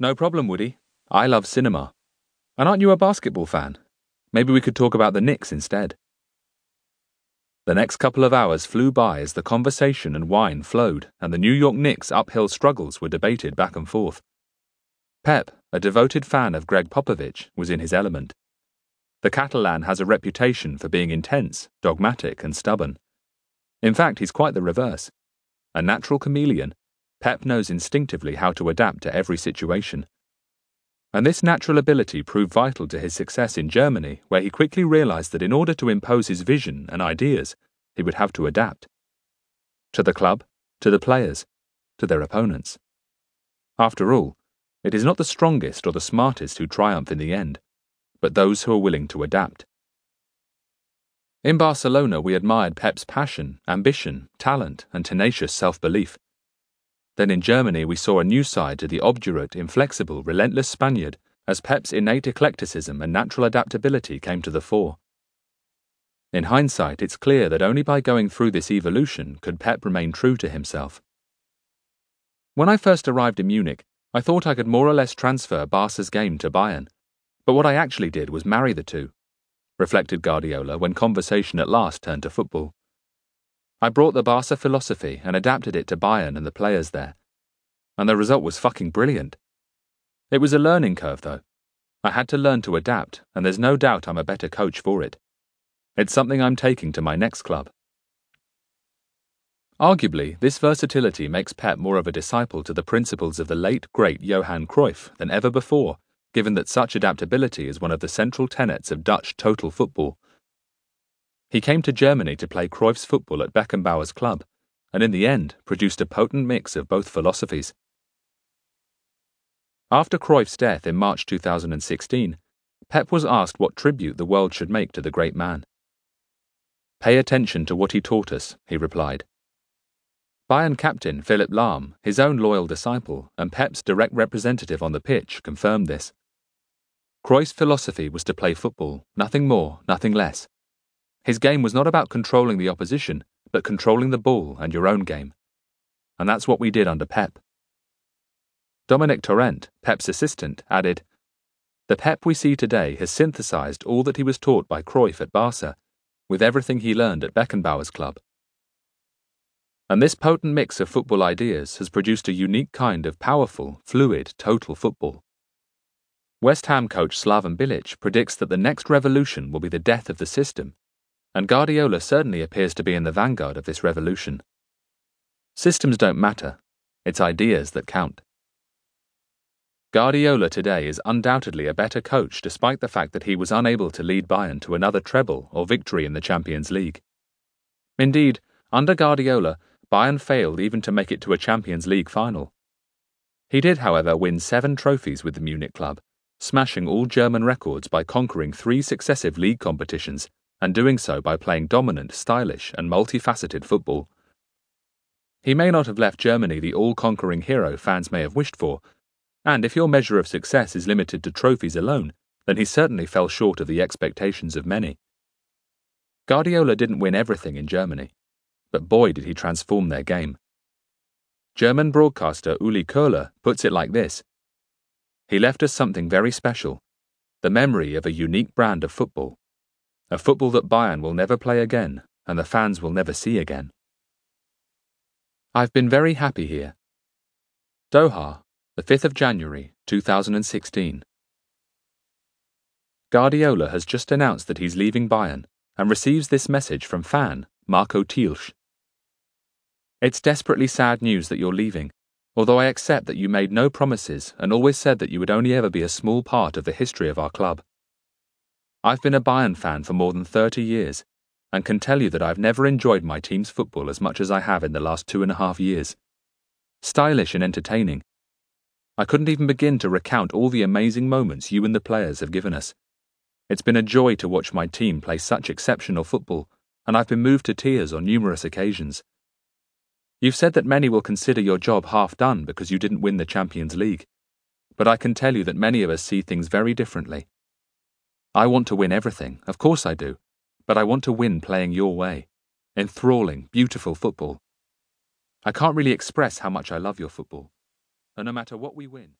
No problem, Woody. I love cinema. And aren't you a basketball fan? Maybe we could talk about the Knicks instead. The next couple of hours flew by as the conversation and wine flowed, and the New York Knicks' uphill struggles were debated back and forth. Pep, a devoted fan of Gregg Popovich, was in his element. The Catalan has a reputation for being intense, dogmatic, and stubborn. In fact, he's quite the reverse. A natural chameleon, Pep knows instinctively how to adapt to every situation. And this natural ability proved vital to his success in Germany, where he quickly realized that in order to impose his vision and ideas, he would have to adapt. To the club, to the players, to their opponents. After all, it is not the strongest or the smartest who triumph in the end, but those who are willing to adapt. In Barcelona, we admired Pep's passion, ambition, talent, and tenacious self belief. Then in Germany, we saw a new side to the obdurate, inflexible, relentless Spaniard as Pep's innate eclecticism and natural adaptability came to the fore. In hindsight, it's clear that only by going through this evolution could Pep remain true to himself. When I first arrived in Munich, I thought I could more or less transfer Barca's game to Bayern, but what I actually did was marry the two, reflected Guardiola when conversation at last turned to football. I brought the Barca philosophy and adapted it to Bayern and the players there, and the result was fucking brilliant. It was a learning curve, though. I had to learn to adapt, and there's no doubt I'm a better coach for it. It's something I'm taking to my next club. Arguably, this versatility makes Pep more of a disciple to the principles of the late, great Johan Cruyff than ever before, given that such adaptability is one of the central tenets of Dutch total football. He came to Germany to play Cruyff's football at Beckenbauer's club, and in the end produced a potent mix of both philosophies. After Cruyff's death in March 2016, Pep was asked what tribute the world should make to the great man. Pay attention to what he taught us, he replied. Bayern captain Philipp Lahm, his own loyal disciple and Pep's direct representative on the pitch, confirmed this. Cruyff's philosophy was to play football, nothing more, nothing less. His game was not about controlling the opposition, but controlling the ball and your own game. And that's what we did under Pep. Domènec Torrent, Pep's assistant, added, The Pep we see today has synthesized all that he was taught by Cruyff at Barca with everything he learned at Beckenbauer's club. And this potent mix of football ideas has produced a unique kind of powerful, fluid, total football. West Ham coach Slaven Bilic predicts that the next revolution will be the death of the system, and Guardiola certainly appears to be in the vanguard of this revolution. Systems don't matter, it's ideas that count. Guardiola today is undoubtedly a better coach despite the fact that he was unable to lead Bayern to another treble or victory in the Champions League. Indeed, under Guardiola, Bayern failed even to make it to a Champions League final. He did, however, win seven trophies with the Munich club, smashing all German records by conquering three successive league competitions and doing so by playing dominant, stylish, and multifaceted football. He may not have left Germany the all conquering hero fans may have wished for and if your measure of success is limited to trophies alone, then he certainly fell short of the expectations of many. Guardiola didn't win everything in Germany, but boy did he transform their game. German broadcaster Uli Köhler puts it like this He left us something very special the memory of a unique brand of football, a football that Bayern will never play again and the fans will never see again. I've been very happy here. Doha, the 5th of January, 2016. Guardiola has just announced that he's leaving Bayern and receives this message from fan Marco Tielsch. It's desperately sad news that you're leaving, although I accept that you made no promises and always said that you would only ever be a small part of the history of our club. I've been a Bayern fan for more than 30 years and can tell you that I've never enjoyed my team's football as much as I have in the last two and a half years. Stylish and entertaining, I couldn't even begin to recount all the amazing moments you and the players have given us. It's been a joy to watch my team play such exceptional football, and I've been moved to tears on numerous occasions. You've said that many will consider your job half done because you didn't win the Champions League, but I can tell you that many of us see things very differently. I want to win everything, of course I do, but I want to win playing your way. Enthralling, beautiful football. I can't really express how much I love your football and no matter what we win.